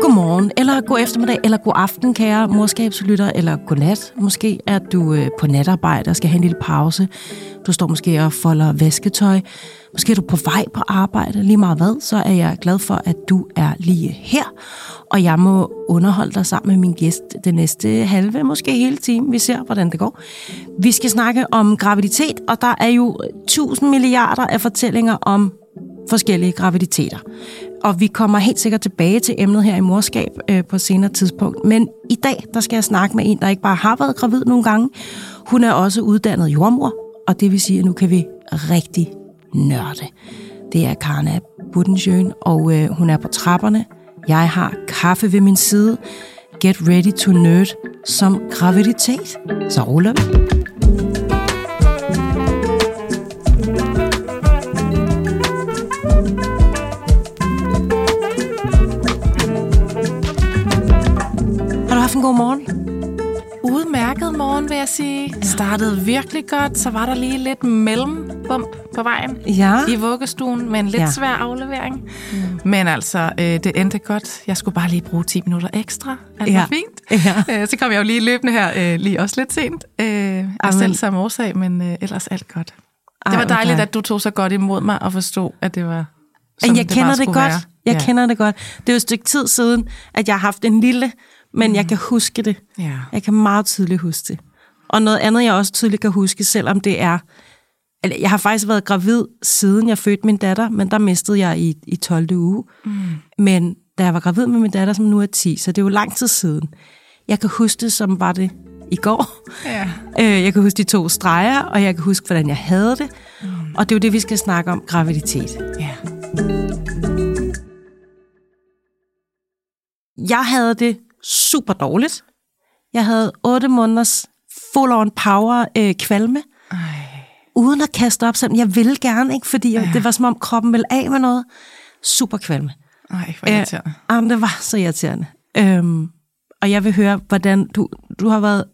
Godmorgen, eller god eftermiddag, eller god aften, kære morskabslytter, eller god nat. Måske er du øh, på natarbejde og skal have en lille pause. Du står måske og folder vasketøj. Måske er du på vej på arbejde. Lige meget hvad, så er jeg glad for, at du er lige her. Og jeg må underholde dig sammen med min gæst det næste halve, måske hele time. Vi ser, hvordan det går. Vi skal snakke om graviditet, og der er jo tusind milliarder af fortællinger om forskellige graviditeter. Og vi kommer helt sikkert tilbage til emnet her i morskab øh, på senere tidspunkt. Men i dag, der skal jeg snakke med en, der ikke bare har været gravid nogle gange. Hun er også uddannet jordmor, og det vil sige, at nu kan vi rigtig nørde. Det er Karna Budensjøen, og øh, hun er på trapperne. Jeg har kaffe ved min side. Get ready to nerd som graviditet. Så ruller vi. God morgen? Udmærket morgen, vil jeg sige. Startede virkelig godt, så var der lige lidt mellembump på vejen Ja. i vuggestuen med en lidt Ja. ja. svær aflevering. Mm. Men altså, øh, det endte godt. Jeg skulle bare lige bruge 10 minutter ekstra. Alt Ja. var fint. Ja. Øh, så kom jeg jo lige løbende her, øh, lige også lidt sent. Øh, af selv samme årsag, men øh, ellers alt godt. Ej, det var dejligt, okay. at du tog så godt imod mig og forstod, at det var sådan, jeg kender bare det godt. være. Jeg ja. kender det godt. Det er jo et stykke tid siden, at jeg har haft en lille, men jeg kan huske det. Ja. Jeg kan meget tydeligt huske det. Og noget andet, jeg også tydeligt kan huske, selvom det er... Jeg har faktisk været gravid, siden jeg fødte min datter, men der mistede jeg i, i 12. uge. Mm. Men da jeg var gravid med min datter, som nu er 10, så det er jo lang tid siden. Jeg kan huske det, som var det i går. Ja. Øh, Jeg kan huske de to streger, og jeg kan huske, hvordan jeg havde det. Mm. Og det er jo det, vi skal snakke om, graviditet. ja. Jeg havde det super dårligt. Jeg havde 8 måneders full-on power øh, kvalme, Ej. uden at kaste op, selvom jeg ville gerne, ikke? fordi ja. det var som om kroppen ville af med noget. Super kvalme. Ej, hvor irriterende. Øh, jamen, det var så irriterende. Øhm, og jeg vil høre, hvordan du, du har været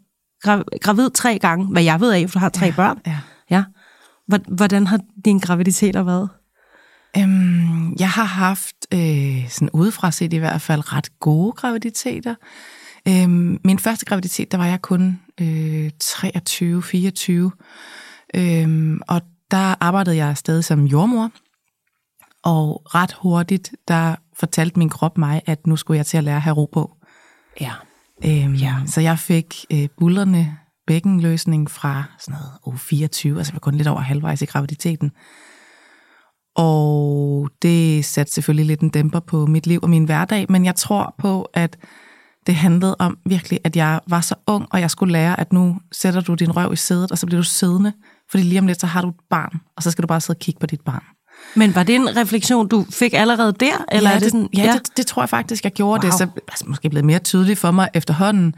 gra- gravid tre gange, hvad jeg ved af, for du har tre ja. børn. Ja. Ja. Hvor- Hvordan har din graviditet været? Øhm, jeg har haft, øh, sådan udefra set i hvert fald, ret gode graviditeter. Øhm, min første graviditet, der var jeg kun øh, 23-24. Øhm, og der arbejdede jeg stadig som jordmor. Og ret hurtigt, der fortalte min krop mig, at nu skulle jeg til at lære at have ro på. Ja. Øhm, ja. Så jeg fik øh, bullerne bækkenløsning fra sådan noget uge 24, altså jeg var kun lidt over halvvejs i graviditeten. Og det satte selvfølgelig lidt en dæmper på mit liv og min hverdag, men jeg tror på, at det handlede om virkelig, at jeg var så ung, og jeg skulle lære, at nu sætter du din røv i sædet, og så bliver du siddende, fordi lige om lidt, så har du et barn, og så skal du bare sidde og kigge på dit barn. Men var det en refleksion, du fik allerede der? Eller ja, er det, sådan, ja, ja. Det, det tror jeg faktisk, jeg gjorde. Wow. Det er så altså, måske blevet mere tydeligt for mig efterhånden.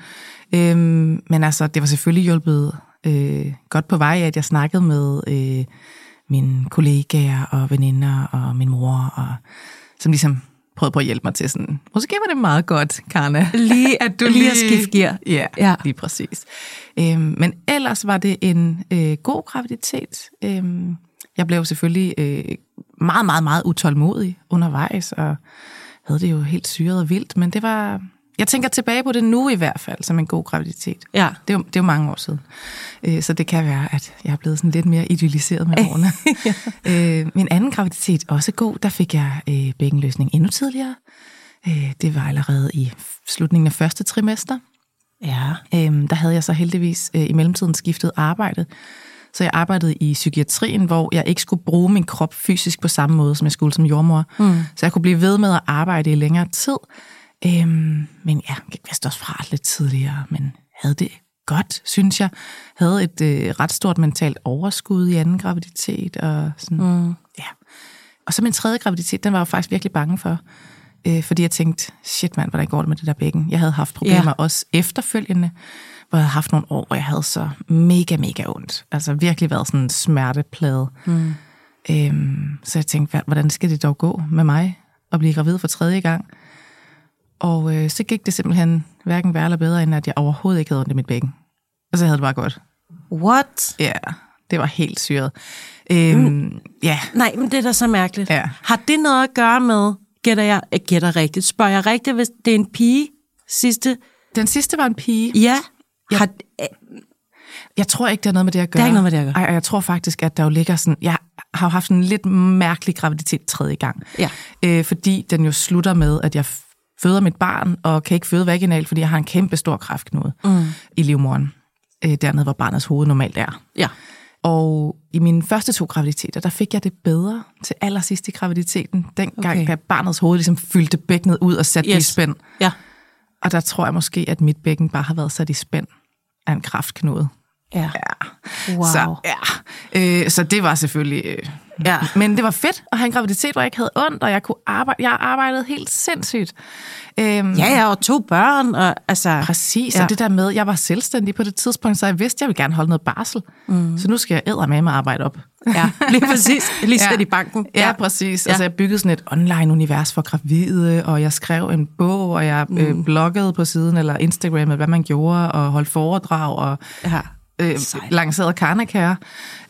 Øhm, men altså, det var selvfølgelig hjulpet øh, godt på vej, at jeg snakkede med øh, mine kollegaer og veninder og min mor, og, som ligesom prøvede på at hjælpe mig til sådan, måske var det meget godt, Karna. Lige, at du lige at skifte gear. Ja, Ja. lige præcis. Øhm, men ellers var det en øh, god graviditet. Øhm, jeg blev selvfølgelig øh, meget, meget, meget utålmodig undervejs, og havde det jo helt syret og vildt, men det var... Jeg tænker tilbage på det nu i hvert fald, som en god graviditet. Ja. Det er jo, det er jo mange år siden. Øh, så det kan være, at jeg er blevet sådan lidt mere idealiseret med årene. øh, min anden graviditet, også god, der fik jeg øh, bækkenløsning endnu tidligere. Øh, det var allerede i slutningen af første trimester. Ja. Øhm, der havde jeg så heldigvis øh, i mellemtiden skiftet arbejde. Så jeg arbejdede i psykiatrien, hvor jeg ikke skulle bruge min krop fysisk på samme måde, som jeg skulle som jordmor. Mm. Så jeg kunne blive ved med at arbejde i længere tid. Øhm, men ja, jeg vist også fra lidt tidligere, men havde det godt, synes jeg. Havde et øh, ret stort mentalt overskud i anden graviditet. Og, sådan, mm. ja. og så min tredje graviditet, den var jeg faktisk virkelig bange for. Øh, fordi jeg tænkte, shit mand, hvordan går det med det der bækken? Jeg havde haft problemer Ja. også efterfølgende, hvor jeg havde haft nogle år, hvor jeg havde så mega, mega ondt. Altså virkelig været sådan en smerteplade. Mm. Øhm, så jeg tænkte, "Hva- hvordan skal det dog gå med mig at blive gravid for tredje gang? Og øh, så gik det simpelthen hverken værre eller bedre, end at jeg overhovedet ikke havde ondt i mit bækken. Og så havde det bare godt. What? Ja, det var helt syret. Øhm, Mm. Ja, Nej, men det er da så mærkeligt. Ja. Har det noget at gøre med gætter jeg, jeg gætter rigtigt. Spørger jeg rigtigt, hvis det er en pige sidste? Den sidste var en pige. Ja. Ja. Har, Jeg tror ikke, det har noget med det at gøre. har ikke noget med det at gøre. Ej, jeg tror faktisk, at der jo ligger sådan... Jeg har jo haft en lidt mærkelig graviditet tredje gang. Ja. Øh, fordi den jo slutter med, at jeg føder mit barn, og kan ikke føde vaginalt, fordi jeg har en kæmpe stor kræftknude mm. i livmoderen. Øh, dernede, hvor barnets hoved normalt er. ja. Og i mine første to graviditeter, der fik jeg det bedre til allersidst i graviditeten. Dengang, Okay. da barnets hoved ligesom fyldte bækkenet ud og satte yes. det i spænd. Ja. Og der tror jeg måske, at mit bækken bare har været sat i spænd af en kraftknude. Ja. Wow. Så, ja. øh, så det var selvfølgelig... Øh, Ja. Men det var fedt at have en graviditet, hvor jeg ikke havde ondt, og jeg kunne arbejde. Jeg arbejdede helt sindssygt. Øhm, Ja, ja, og to børn, og altså... Præcis, Ja. ja. og det der med, jeg var selvstændig på det tidspunkt, så jeg vidste, at jeg ville gerne holde noget barsel. Mm. Så nu skal jeg æde med mig arbejde op. Ja, lige præcis. Lige sætte i banken. Ja, ja præcis. Ja. Ja. Altså, jeg byggede sådan et online-univers for gravide, og jeg skrev en bog, og jeg mm. øh, bloggede på siden, eller Instagrammede, hvad man gjorde, og holdt foredrag, og Ja. Øh, Sejt. lancerede karnakære.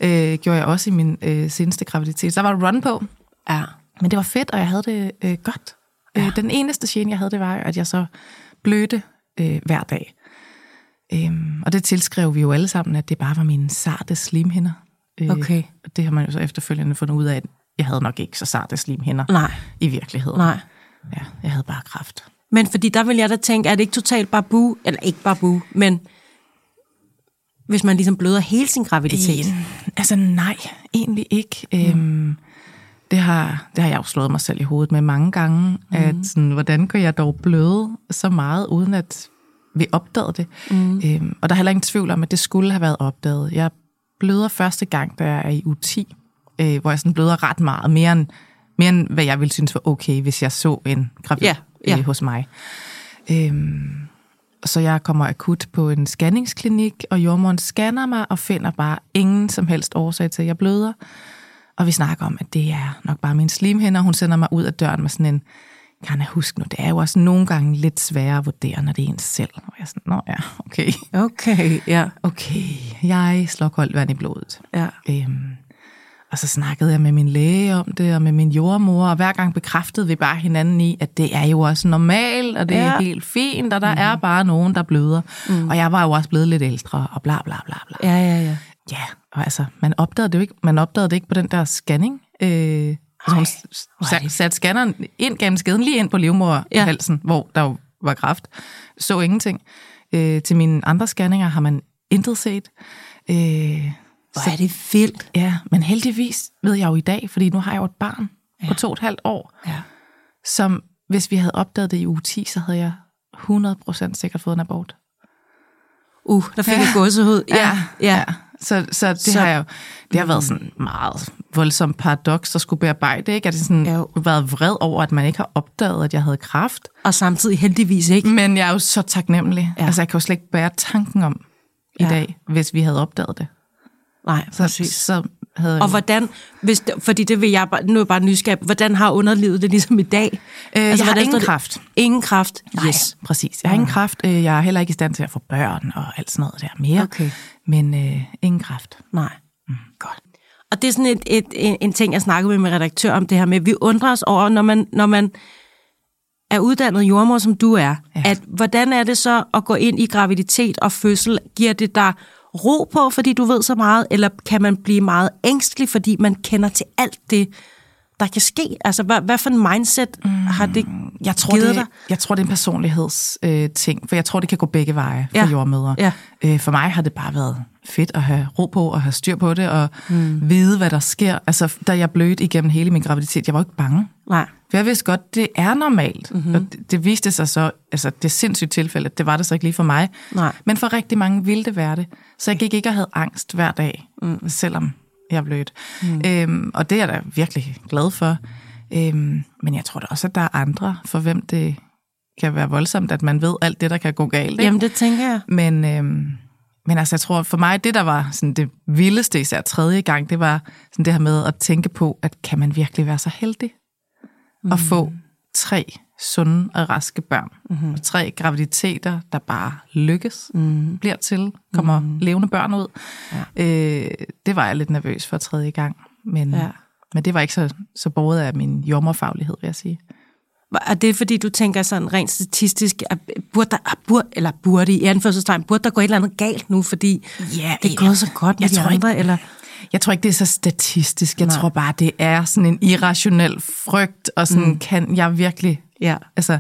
Øh, gjorde jeg også i min øh, seneste graviditet. Så der var run på, Ja. men det var fedt, og jeg havde det øh, godt. Ja. Øh, den eneste gene, jeg havde, det var, at jeg så blødte øh, hver dag. Øhm, og det tilskrev vi jo alle sammen, at det bare var mine sarte slimhinder. Øh, Okay. og det har man jo så efterfølgende fundet ud af, at jeg havde nok ikke så sarte slimhinder Nej, i virkeligheden. nej. Ja, jeg havde bare kraft. Men fordi der vil jeg da tænke, er det ikke totalt babu, eller ikke babu, men hvis man ligesom bløder hele sin graviditet. En, altså nej, egentlig ikke. Mm. Øhm, det, har, det har jeg jo slået mig selv i hovedet med mange gange, mm. at sådan, hvordan kan jeg dog bløde så meget, uden at vi opdagede det. Mm. Øhm, og der er heller ingen tvivl om, at det skulle have været opdaget. Jeg bløder første gang, da jeg er i uge 10, øh, hvor jeg sådan bløder ret meget, mere end, mere end hvad jeg ville synes var okay, hvis jeg så en gravid Ja, ja. Øh, hos mig. Øhm, så jeg kommer akut på en scanningsklinik, og jordmoren scanner mig og finder bare ingen som helst årsag til, at jeg bløder. Og vi snakker om, at det er nok bare min slimhinder. Hun sender mig ud af døren med sådan en, kan jeg huske nu, det er jo også nogle gange lidt sværere at vurdere, når det er en selv. Og jeg er sådan, nå ja, okay. Okay, ja. Okay, jeg slår koldt vand i blodet. ja. Øhm, og så snakkede jeg med min læge om det, og med min jordmor, og hver gang bekræftede vi bare hinanden i, at det er jo også normalt, og det ja. Er helt fint, og der mm. er bare nogen, der bløder. Mm. Og jeg var jo også blevet lidt ældre, og bla bla bla bla. Ja, ja, ja. Ja, og altså, man opdagede det jo ikke, man opdagede det ikke på den der scanning. Øh, altså, hun sat, satte scanneren ind gennem skeden, lige ind på livmoderhalsen, ja. hvor der jo var kraft. Så ingenting. Øh, til mine andre scanninger har man intet set. Øh, Hvor er det vildt. Ja, men heldigvis ved jeg jo i dag, fordi nu har jeg jo et barn ja. på to og et halvt år, Ja. som hvis vi havde opdaget det i uge 10, så havde jeg 100% sikkert fået en abort. Uh, der fik jeg gåsehud. Ja, ja. Så, så det Så- så, har jeg jo, det har været sådan meget voldsomt paradoks at skulle bearbejde, ikke? At det sådan Jo. været vred over, at man ikke har opdaget, at jeg havde kraft. Og samtidig heldigvis ikke. Men jeg er jo så taknemmelig. Ja. Ja. Altså, jeg kan jo slet ikke bære tanken om i Ja. dag, hvis vi havde opdaget det. Nej, Så, præcis. så havde Og hvordan, hvis det, fordi det vil jeg bare, nu er jeg bare nysgerrig, hvordan har underlivet det ligesom i dag? øh, jeg har ingen kraft. Ingen kraft? Nej, yes. præcis. Jeg har ingen kraft. Øh, Jeg er heller ikke i stand til at få børn og alt sådan noget der mere. Okay. Men øh, ingen kraft. Nej. Mm. Godt. Og det er sådan et, et, en, en ting, jeg snakkede med min redaktør om det her med, vi undrer os over, når man, når man er uddannet jordmor, som du er. Ja. at hvordan er det så at gå ind i graviditet og fødsel? Giver det dig ro på, fordi du ved så meget, eller kan man blive meget ængstelig, fordi man kender til alt det, der kan ske? Altså, hvad, hvad for en mindset mm. har det Jeg tror, givet det, dig? jeg tror, det er en personlighedsting, øh, ting, for jeg tror, det kan gå begge veje for Ja. jordmødre. Ja. Øh, for mig har det bare været fedt at have ro på og have styr på det, og mm. vide, hvad der sker. Altså, da jeg blødte igennem hele min graviditet, jeg var ikke bange. Nej. For jeg vidste godt, det er normalt. Mhm. Mm-hmm. Og det, det viste sig så, altså det sindssygt tilfælde, det var det så ikke lige for mig. Nej. Men for rigtig mange ville det være det. Så jeg gik ikke og havde angst hver dag, mm. selvom jeg blødte. Mm. Øhm, og det er jeg da virkelig glad for. Øhm, men jeg tror da også, at der er andre, for hvem det kan være voldsomt, at man ved alt det, der kan gå galt. Ikke? Jamen, det tænker jeg. Men, øhm, men altså, jeg tror, for mig, det der var sådan det vildeste, især tredje gang, det var sådan det her med at tænke på, at kan man virkelig være så heldig mm. at få tre sunde og raske børn. Mm-hmm. Og tre graviditeter, der bare lykkes, mm. bliver til, kommer mm. levende børn ud. Ja. Øh, det var jeg lidt nervøs for tredje gang. Men, Ja. men det var ikke så, så båret af min jordmorfaglighed, vil jeg sige. Er det fordi, du tænker sådan rent statistisk, at burde der, burde, eller burde i anførselstegn, burde der gå et eller andet galt nu, fordi Ja, det er gået så godt med Jeg de tror andre? ikke- Eller? Jeg tror ikke, det er så statistisk. Jeg Nej. Tror bare, det er sådan en irrationel frygt, og sådan mm. kan jeg virkelig... Ja. Altså,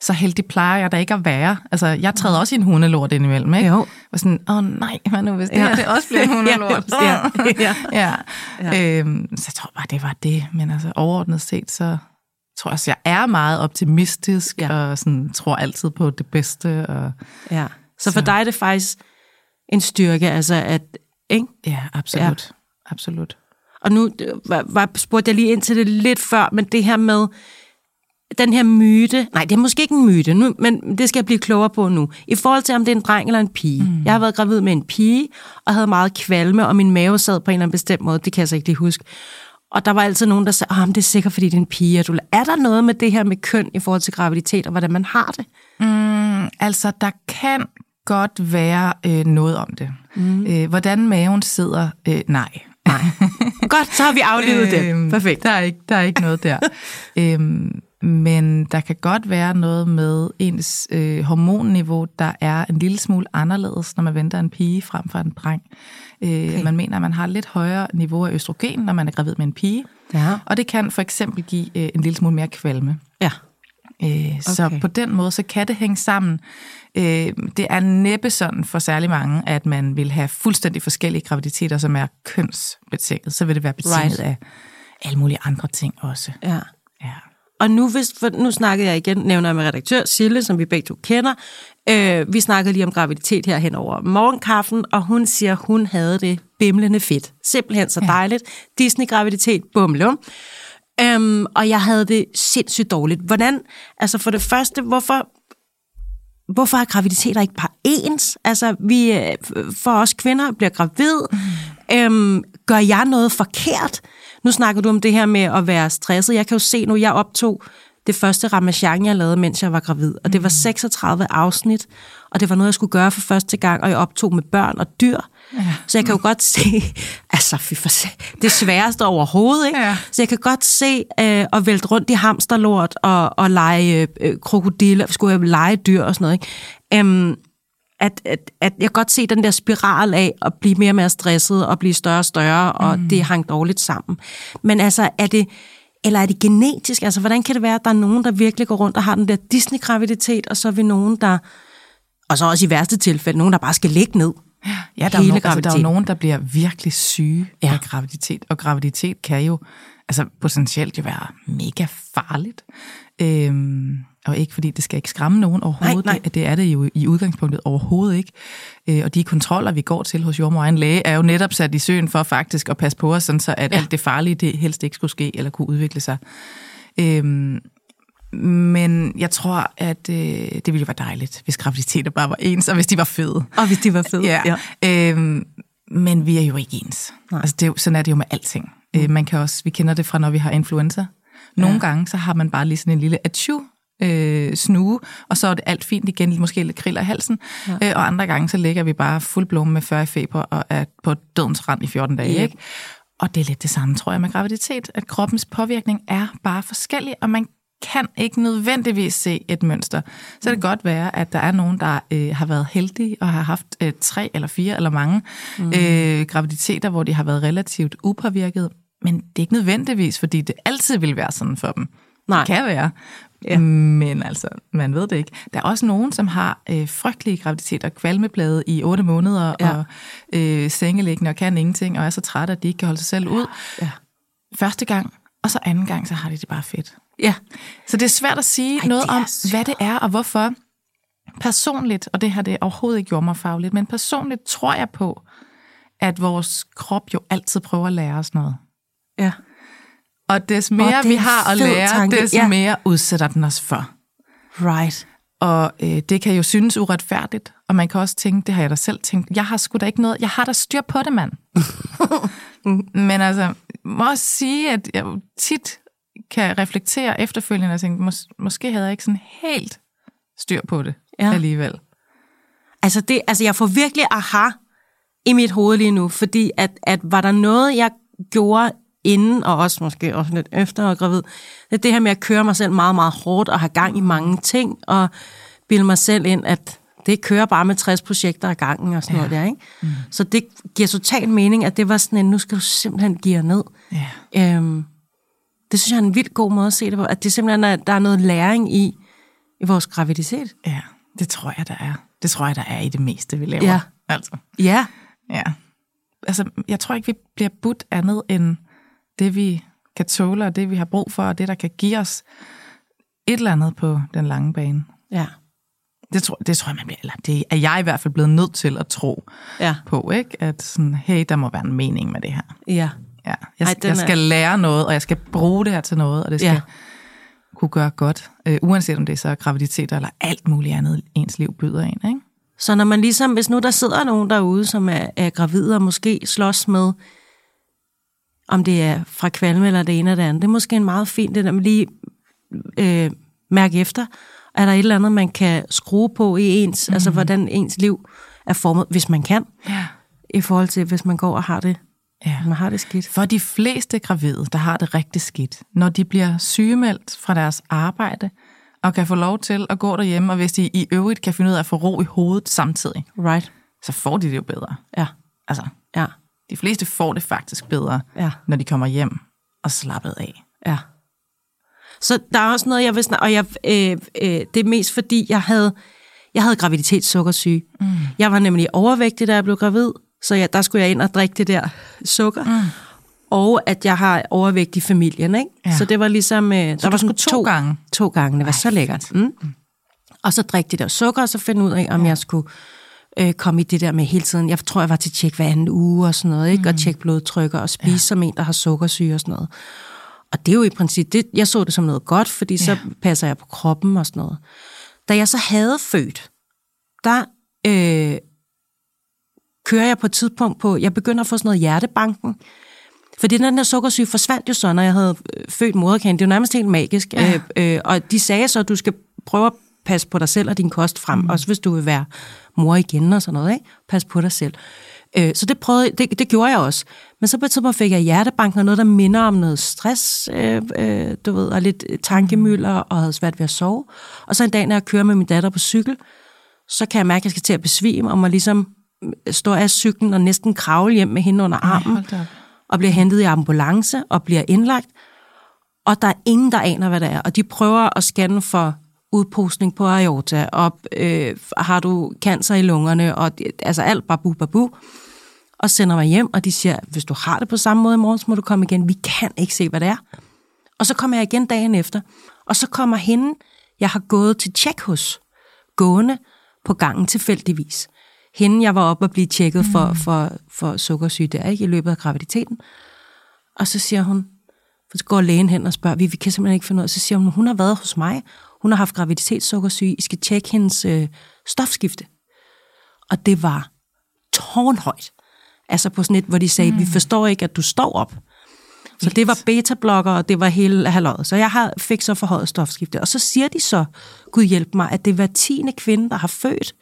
så heldig plejer jeg da ikke at være. Altså, jeg træder også i en hundelort indimellem, ikke? Jo. Og sådan, åh oh, nej, hvad nu hvis det Ja. her det også bliver en hundelort? Ja, ja, ja. Ja. Øhm, så jeg tror bare, det var det. Men altså, overordnet set, så tror jeg også, jeg er meget optimistisk, Ja. og sådan, tror altid på det bedste. Og, ja. Så for Så- dig er det faktisk en styrke, altså at, ikke? ja, absolut. Ja. Absolut. Og nu øh, var, var, spurgte jeg lige ind til det lidt før, men det her med den her myte, nej, det er måske ikke en myte, nu, men det skal jeg blive klogere på nu. I forhold til, om det er en dreng eller en pige. Mm. Jeg har været gravid med en pige, og havde meget kvalme, og min mave sad på en eller anden bestemt måde, det kan jeg så ikke lige huske. Og der var altid nogen, der sagde, at det er sikkert, fordi det er en pige. Og du, er der noget med det her med køn i forhold til graviditet, og hvordan man har det? Mm, altså, der kan godt være øh, noget om det. Mm. Øh, hvordan maven sidder, øh, nej. Nej. Godt, så har vi aflevet det. Øhm, Perfekt. Der er ikke, der er ikke noget der. øhm, men der kan godt være noget med ens øh, hormonniveau, der er en lille smule anderledes, når man venter en pige frem for en dreng. Øh, okay. Man mener, at man har lidt højere niveau af østrogen, når man er gravid med en pige. Ja. Og det kan for eksempel give øh, en lille smule mere kvalme. Ja. Øh, okay. Så på den måde, så kan det hænge sammen. Øh, det er næppe sådan for særlig mange, at man vil have fuldstændig forskellige graviditeter, som er kønsbetinget. Så vil det være betinget Right. af alle mulige andre ting også. ja. Ja. Og nu, hvis, for nu snakkede jeg igen, nævner jeg med redaktør Sille, som vi begge to kender. Øh, vi snakkede lige om graviditet her hen over morgenkaffen, og hun siger, hun havde det bimlende fedt. Simpelthen så dejligt. Disney-graviditet, bumlum. Øhm, og jeg havde det sindssygt dårligt. Hvordan, altså for det første, hvorfor, hvorfor er graviditeter ikke bare ens? Altså, vi, øh, for os kvinder bliver gravid. Mm. Øhm, gør jeg noget forkert? Nu snakker du om det her med at være stresset. Jeg kan jo se nu, jeg optog det første Ramachan, jeg lavede, mens jeg var gravid. Og det var 36 afsnit, og det var noget, jeg skulle gøre for første gang, og jeg optog med børn og dyr. Ja. Så jeg kan jo godt se, altså fy for se, det sværeste overhovedet, ikke? Ja. Så jeg kan godt se øh, at vælte rundt i hamsterlort og, og lege øh, krokodiller, skulle jeg lege dyr og sådan noget, ikke? Øhm, at, at, at jeg kan godt se den der spiral af at blive mere og mere stresset og blive større og større, og mm. det hang dårligt sammen. Men altså, er det, eller er det genetisk? Altså, hvordan kan det være, at der er nogen, der virkelig går rundt og har den der Disney-graviditet, og så er vi nogen, der, og så også i værste tilfælde, nogen, der bare skal ligge ned? Ja, der er, Hele nogen, altså, der er jo nogen, der bliver virkelig syge Ja. af graviditet. Og graviditet kan jo altså potentielt jo være mega farligt. Øhm, og ikke fordi det skal ikke skræmme nogen overhovedet. Nej, nej. Det, det er det jo i udgangspunktet overhovedet ikke. Øh, og de kontroller, vi går til hos jordmor og en læge, er jo netop sat i søen for faktisk at passe på os, sådan så at ja. alt det farlige, det helst ikke skulle ske eller kunne udvikle sig. Øhm, men jeg tror, at øh, det ville jo være dejligt, hvis graviditeter bare var ens, og hvis de var fede. Og hvis de var fede. Ja. ja. Øhm, men vi er jo ikke ens. Nej. Altså, det er jo, sådan er det jo med alting. Mm. Øh, man kan også, vi kender det fra, når vi har influenza. Nogle ja. gange, så har man bare lige sådan en lille achu, øh, snue, og så er det alt fint igen, måske lidt kriller i halsen. Ja. Øh, og andre gange, så ligger vi bare fuldblom med 40 i feber og er på dødens rand i 14 dage. Ja. Ikke? Og det er lidt det samme, tror jeg, med graviditet, at kroppens påvirkning er bare forskellig, og man kan ikke nødvendigvis se et mønster. Så kan det godt være, at der er nogen, der øh, har været heldige og har haft øh, tre eller fire eller mange mm. øh, graviditeter, hvor de har været relativt upåvirket. Men det er ikke nødvendigvis, fordi det altid vil være sådan for dem. Nej. Det kan være. Ja. Men altså, man ved det ikke. Der er også nogen, som har øh, frygtelige graviditeter, kvalmeblade i otte måneder, Ja. og øh, sengeliggende og kan ingenting, og er så trætte, at de ikke kan holde sig selv ud. Ja. Første gang, og så anden gang, så har de det bare fedt. Ja. Så det er svært at sige Ej, noget om, svært. hvad det er og hvorfor. Personligt, og det har det overhovedet ikke gjort mig fagligt, men personligt tror jeg på, at vores krop jo altid prøver at lære os noget. Ja. Og des mere er vi har at lære, tanke. des Ja. mere udsætter den os for. Right. Og øh, det kan jo synes uretfærdigt, og man kan også tænke, det har jeg da selv tænkt, jeg har sgu da ikke noget, jeg har da styr på det, mand. Men altså, må også sige, at jeg tit kan reflektere efterfølgende og tænke, mås- måske havde jeg ikke sådan helt styr på det ja. alligevel. Altså, det, altså, jeg får virkelig aha i mit hoved lige nu, fordi at, at var der noget, jeg gjorde inden, og også måske også lidt efter og gravid, det er det her med at køre mig selv meget, meget hårdt, og have gang i mange ting, og bilde mig selv ind, at det kører bare med 60 projekter ad gangen og sådan ja. noget der, ikke? Mm. Så det giver total mening, at det var sådan en, nu skal du simpelthen give ned. Ja. Øhm, det synes jeg er en vildt god måde at se det på, at det simpelthen er, der er noget læring i, i vores graviditet. Ja, det tror jeg, der er. Det tror jeg, der er i det meste, vi laver. Ja. Altså. Ja. Ja. Altså, jeg tror ikke, vi bliver budt andet end det, vi kan tåle, og det, vi har brug for, og det, der kan give os et eller andet på den lange bane. Ja. Det tror, det tror jeg, man bliver, eller det er jeg i hvert fald blevet nødt til at tro Ja. på, ikke? At sådan, hey, der må være en mening med det her. Ja. Ja, jeg, Ej, jeg er- skal lære noget, og jeg skal bruge det her til noget, og det skal Ja. kunne gøre godt, øh, uanset om det er så graviditeter eller alt muligt andet, ens liv byder en. Ikke? Så når man ligesom, hvis nu der sidder nogen derude, som er, er gravide og måske slås med, om det er fra kvalme eller det ene eller det andet, det er måske en meget fint, det der med lige øh, mærke efter, er der et eller andet, man kan skrue på i ens, mm. altså hvordan ens liv er formet, hvis man kan, Ja. i forhold til, hvis man går og har det, ja. man har det skidt. For de fleste gravide, der har det rigtig skidt, når de bliver sygemeldt fra deres arbejde, og kan få lov til at gå derhjemme, og hvis de i øvrigt kan finde ud af at få ro i hovedet samtidig, Right. så får de det jo bedre. Ja. Altså, Ja. de fleste får det faktisk bedre, Ja. når de kommer hjem og slappet af. Ja. Så der er også noget, jeg vil snakke, og jeg, øh, øh, det er mest fordi, jeg havde, jeg havde graviditetssukkersyge. Mm. Jeg var nemlig overvægtig, da jeg blev gravid, så jeg, der skulle jeg ind og drikke det der sukker. Mm. Og at jeg har overvægt i familien, ikke? Ja. Så det var ligesom... Øh, der var sådan skulle to gange? To gange, det var Ej, så lækkert. Mm. Og så drikke det der sukker, og så finde ud af, om ja. jeg skulle øh, komme i det der med hele tiden. Jeg tror, jeg var til tjek hver anden uge og sådan noget, ikke? Mm. Og tjekke blodtrykker og spise ja. som en, der har sukkersyge og sådan noget. Og det er jo i princippet, det, jeg så det som noget godt, fordi så Ja. passer jeg på kroppen og sådan noget. Da jeg så havde født, der øh, kører jeg på et tidspunkt på, jeg begynder at få sådan noget hjertebanken, fordi den der sukkersyge forsvandt jo så, når jeg havde øh, født moderkagen. Det er jo nærmest helt magisk. Ja. Øh, øh, og de sagde så, at du skal prøve at passe på dig selv og din kost frem, mm. også hvis du vil være mor igen og sådan noget. Ikke? Pas på dig selv. Øh, så det, prøvede, det, det gjorde jeg også. Men så på et tidspunkt fik jeg hjertebanken og noget, der minder om noget stress, øh, øh, du ved, og lidt tankemøller, og havde svært ved at sove. Og så en dag, når jeg kører med min datter på cykel, så kan jeg mærke, at jeg skal til at besvime, og må ligesom stå af cyklen og næsten kravle hjem med hende under armen op. og bliver hentet i ambulance og bliver indlagt. Og der er ingen, der aner, hvad det er. Og de prøver at scanne for udpostning på aorta, og øh, har du cancer i lungerne, og altså alt babu babu. Og sender mig hjem, og de siger, hvis du har det på samme måde i morgen, så må du komme igen. Vi kan ikke se, hvad det er. Og så kommer jeg igen dagen efter, og så kommer hende, jeg har gået til tjek hos, gående på gangen tilfældigvis. Hende, jeg var oppe og blive tjekket for, for, for sukkersyge der, ikke, i løbet af graviditeten. Og så siger hun, for så går lægen hen og spørger, vi, vi kan simpelthen ikke finde ud af, så siger hun, hun har været hos mig, hun har haft graviditetssukkersyge, I skal tjekke hendes øh, stofskifte. Og det var tårnhøjt. Altså på sådan et, hvor de sagde, mm. vi forstår ikke, at du står op. Så det var beta-blokker, og det var hele halvåret. Så jeg har, fik så forhøjet stofskifte. Og så siger de så, Gud hjælp mig, at det er hver tiende kvinde, der har født,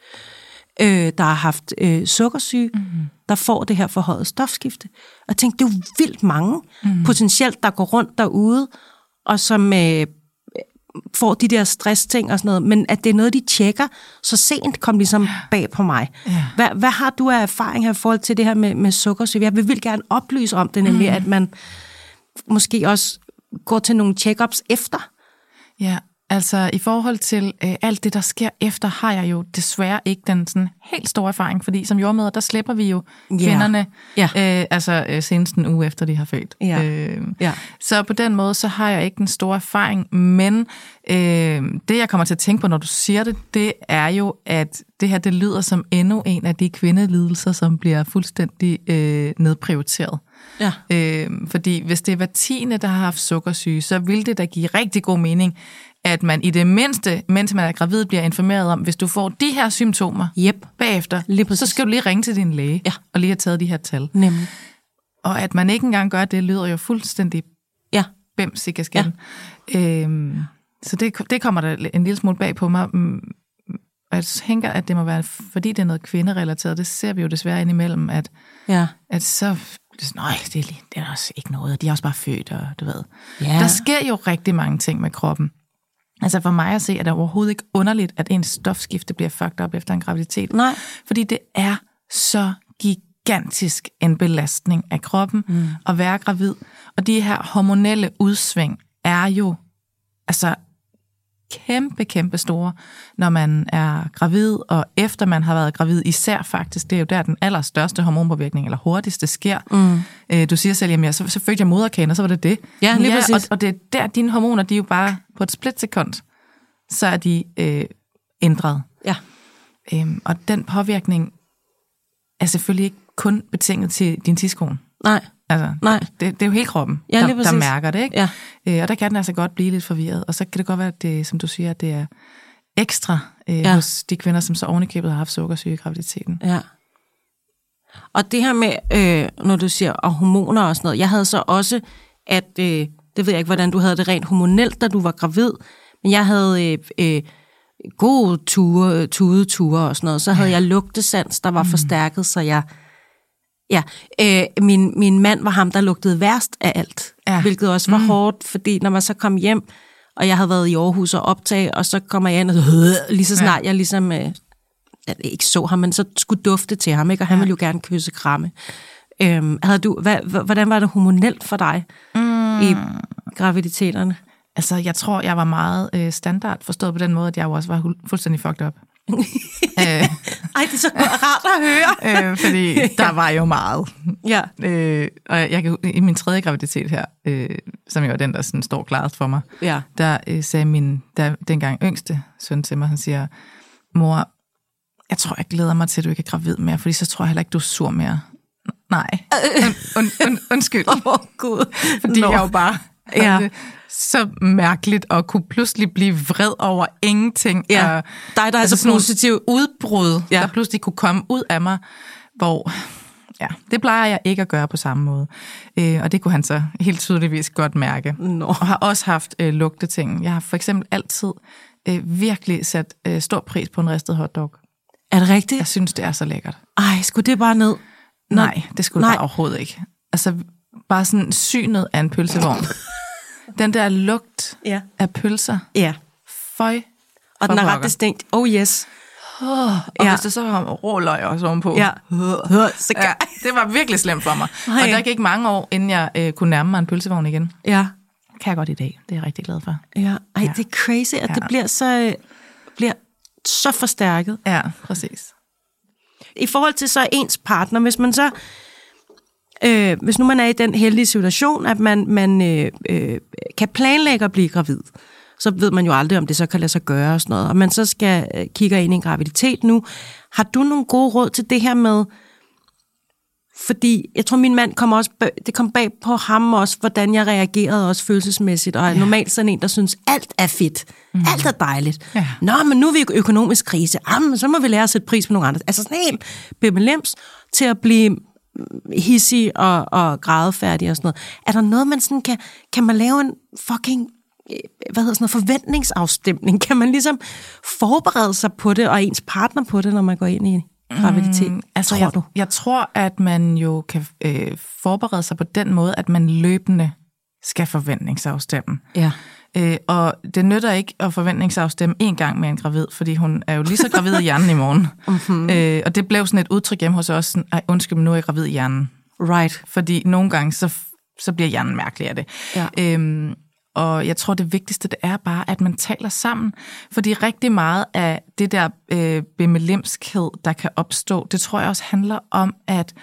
øh, der har haft øh, sukkersyge, mm. der får det her forhøjet stofskifte. Og jeg tænkte, det er jo vildt mange mm. potentielt, der går rundt derude, og som øh, får de der stressting og sådan noget, men at det er noget, de tjekker så sent, kom ligesom bag på mig. Ja. Hvad, hvad har du af erfaring her i forhold til det her med, med sukkersyge? Jeg vil gerne oplyse om det, nemlig mm. at man måske også går til nogle check-ups efter. Ja, altså i forhold til øh, alt det, der sker efter, har jeg jo desværre ikke den sådan helt store erfaring, fordi som jordmøder, der slipper vi jo Ja. kvinderne, Ja. øh, altså øh, senest en uge efter, de har født. Ja. Øh, Ja. Så på den måde, så har jeg ikke den store erfaring, men øh, det, jeg kommer til at tænke på, når du siger det, det er jo, at det her, det lyder som endnu en af de kvindelidelser, som bliver fuldstændig øh, nedprioriteret. Ja. Øh, fordi hvis det er hver tiende, der har haft sukkersyge, så vil det da give rigtig god mening, at man i det mindste, mens man er gravid, bliver informeret om, hvis du får de her symptomer Yep. bagefter, Lige så skal du lige ringe til din læge Ja. og lige have taget de her tal. Nemlig. Og at man ikke engang gør det, lyder jo fuldstændig Ja. bims i kasketten. Ja. Øhm, så det, det kommer der en lille smule bag på mig. Mm, Og jeg tænker, at det må være, fordi det er noget kvinderelateret. Det ser vi jo desværre indimellem, at, Ja. at så nej, det er, det er også ikke noget, de er også bare født, og du ved. Ja. Der sker jo rigtig mange ting med kroppen. Altså for mig at se, er det overhovedet ikke underligt, at ens stofskifte bliver fucked op efter en graviditet. Nej. Fordi det er så gigantisk en belastning af kroppen mm. at være gravid. Og de her hormonelle udsving er jo altså kæmpe, kæmpe store, når man er gravid, og efter man har været gravid, især faktisk, det er jo der, den allerstørste hormonpåvirkning, eller hurtigste sker. Mm. Øh, du siger selv, jamen, så, så fødte jeg moderkagen, og så var det det. Ja, lige ja præcis. og, og det er der, dine hormoner, de er jo bare på et splitsekund, så er de øh, ændret. Ja. Øhm, og den påvirkning er selvfølgelig ikke kun betinget til din tidskone. Nej. Altså, Nej. Det, det er jo hele kroppen, Ja, der, der mærker det. Ikke? Ja. Øh, og der kan den altså godt blive lidt forvirret. Og så kan det godt være, at det, som du siger, at det er ekstra øh, Ja. ja. hos de kvinder, som så ovenikøbet har haft sukkersyge i graviditeten. Ja. Og det her med, øh, når du siger, og hormoner og sådan noget, jeg havde så også, at, øh, det ved jeg ikke, hvordan du havde det rent hormonelt, da du var gravid, men jeg havde øh, øh, gode ture, tudeture og sådan noget. Så havde jeg lugtesans, der var forstærket, så jeg... Ja, øh, min, min mand var ham, der lugtede værst af alt, ja. Hvilket også var mm. hårdt, fordi når man så kom hjem, og jeg havde været i Aarhus og optage, og så kommer jeg ind og så, lige så snart ja. jeg ligesom øh, jeg ikke så ham, men så skulle dufte til ham, ikke? og han ja. ville jo gerne kysse kramme. Øhm, havde du, hvad, hvordan var det hormonelt for dig mm. i graviditeterne? Altså, jeg tror, jeg var meget øh, standard, forstået på den måde, at jeg jo også var hu- fuldstændig fucked up. øh, Ej, det er så rart at høre. øh, fordi der var jo meget. Ja. Øh, og jeg kan, i min tredje graviditet her, øh, som jo er den, der sådan står klarest for mig, Ja. der øh, sagde min der, dengang yngste søn til mig, han siger, mor, jeg tror, jeg glæder mig til, at du ikke er gravid mere, fordi så tror jeg heller ikke, du er sur mere. Nej, und, und, und, undskyld. Åh, oh, Gud. Fordi Nå. jeg jo bare Ja. det så mærkeligt at kunne pludselig blive vred over ingenting. Ja. Og, Dig, der er så positiv. udbrud, Ja. der pludselig kunne komme ud af mig, hvor ja, det plejer jeg ikke at gøre på samme måde. Øh, og det kunne han så helt tydeligvis godt mærke. Nå. Og har også haft øh, lugteting. Jeg har for eksempel altid øh, virkelig sat øh, stor pris på en ristet hotdog. Er det rigtigt? Jeg synes, det er så lækkert. Ej, skulle det bare ned? Nej, det skulle Nej. det bare overhovedet ikke. Altså, bare sådan synet af en pølsevogn. Den der lugt Ja. af pølser. Ja. Føj. Og den er ret distinkt. Oh yes. Og Ja. hvis der så var rå løg også ovenpå. Ja. Så ja. Det var virkelig slemt for mig. Ej. Og der gik mange år, inden jeg øh, kunne nærme mig en pølsevogn igen. Ja. Kan jeg godt i dag. Det er jeg rigtig glad for. Ja. Ej, Ja. det er crazy, at Ja. det bliver så, øh, bliver så forstærket. Ja, præcis. I forhold til så ens partner, hvis man så, øh, hvis nu man er i den heldige situation, at man, man øh, øh, kan planlægge at blive gravid, så ved man jo aldrig, om det så kan lade sig gøre og sådan noget, og man så skal øh, kigge ind i en graviditet nu. Har du nogle gode råd til det her med, fordi jeg tror, min mand kom også, det kom bag på ham også, hvordan jeg reagerede også følelsesmæssigt, og er normalt sådan en, der synes, alt er fedt, mm. alt er dejligt. Ja. Nå, men nu er vi i økonomisk krise, ah, men så må vi lære at sætte pris på nogle andre. Altså sådan helt bimmellems til at blive hissig og, og grædefærdig og sådan noget. Er der noget, man sådan kan, kan man lave en fucking øh, hvad hedder sådan noget, forventningsafstemning? Kan man ligesom forberede sig på det, og ens partner på det, når man går ind i graviditet? Mm, Altså, tror jeg, du? jeg tror, at man jo kan øh, forberede sig på den måde, at man løbende skal forventningsafstemme. Ja. Øh, og det nytter ikke at forventningsafstemme en gang med en gravid, fordi hun er jo lige så gravid i hjernen i morgen. Mm-hmm. Øh, og det blev sådan et udtryk hjemme hos os, sådan, Ej, undskyld, men nu er jeg gravid i hjernen. Right. Fordi nogle gange, så, så bliver hjernen mærkelig af det. Ja. Øhm, og jeg tror, det vigtigste, det er bare, at man taler sammen. Fordi rigtig meget af det der øh, bemelemskhed, der kan opstå, det tror jeg også handler om, at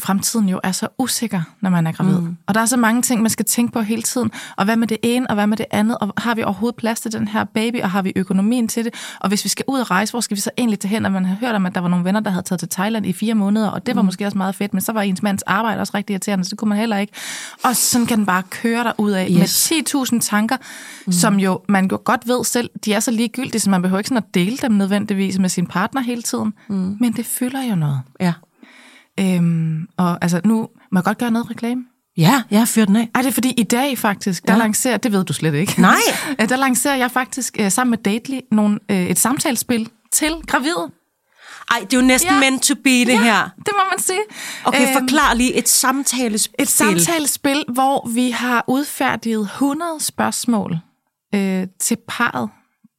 fremtiden jo er så usikker, når man er gravid. Mm. Og der er så mange ting, man skal tænke på hele tiden. Og hvad med det ene, og hvad med det andet? Og har vi overhovedet plads til den her baby, og har vi økonomien til det? Og hvis vi skal ud og rejse, hvor skal vi så egentlig til hen? Og man har hørt om, at der var nogle venner, der havde taget til Thailand i fire måneder, og det var mm. måske også meget fedt, men så var ens mands arbejde også rigtig irriterende, så det kunne man heller ikke. Og sådan kan den bare køre der ud af Yes. med 10.000 tanker, mm. som jo man jo godt ved selv, de er så ligegyldige, så man behøver ikke sådan at dele dem nødvendigvis med sin partner hele tiden. Mm. Men det fylder jo noget. Ja. Øhm, og altså, nu må jeg godt gøre noget reklame. Ja, jeg har fyrt den af. Ej, det er fordi i dag faktisk, der Ja. ja. lancerer, det ved du slet ikke. Nej. Øh, der lancerer jeg faktisk øh, sammen med Dately nogle, øh, et samtalespil til gravide. Ej, det er jo næsten Ja. meant to be, det ja, her. det må man sige. Okay, Øhm, forklar lige et samtalespil. Et samtalespil, hvor vi har udfærdiget 100 spørgsmål øh, til parret,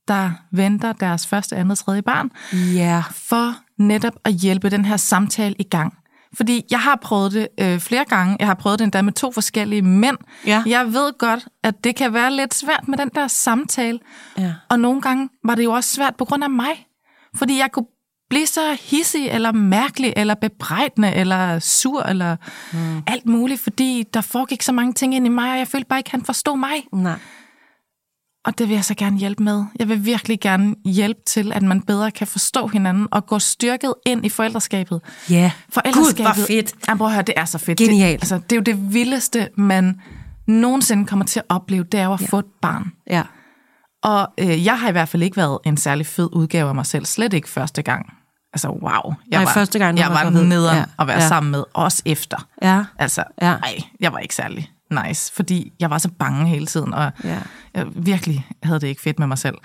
der venter deres første, andet, tredje barn, Ja. for netop at hjælpe den her samtale i gang. Fordi jeg har prøvet det øh, flere gange. Jeg har prøvet det endda med to forskellige mænd. Ja. Jeg ved godt, at det kan være lidt svært med den der samtale. Ja. Og nogle gange var det jo også svært på grund af mig. Fordi jeg kunne blive så hissig, eller mærkelig, eller bebrejdende, eller sur, eller mm. alt muligt, fordi der foregik så mange ting ind i mig, og jeg følte bare ikke, at han forstod mig. Nej. Og det vil jeg så gerne hjælpe med. Jeg vil virkelig gerne hjælpe til, at man bedre kan forstå hinanden og gå styrket ind i forældreskabet. Ja. Forældreskabet, Gud, hvor fedt. Ja, prøv at høre, det er så fedt. Genialt. Det, altså, det er jo det vildeste, man nogensinde kommer til at opleve, det er jo at ja. få et barn. Ja. Og øh, jeg har i hvert fald ikke været en særlig fed udgave af mig selv. Slet ikke første gang. Altså, wow. Jeg Nej, var, første gang, jeg var var nederen Ja, at være ja. sammen med, også efter. Ja. Altså, Ja. nej, jeg var ikke særlig nice, fordi jeg var så bange hele tiden, og Ja. jeg virkelig havde det ikke fedt med mig selv.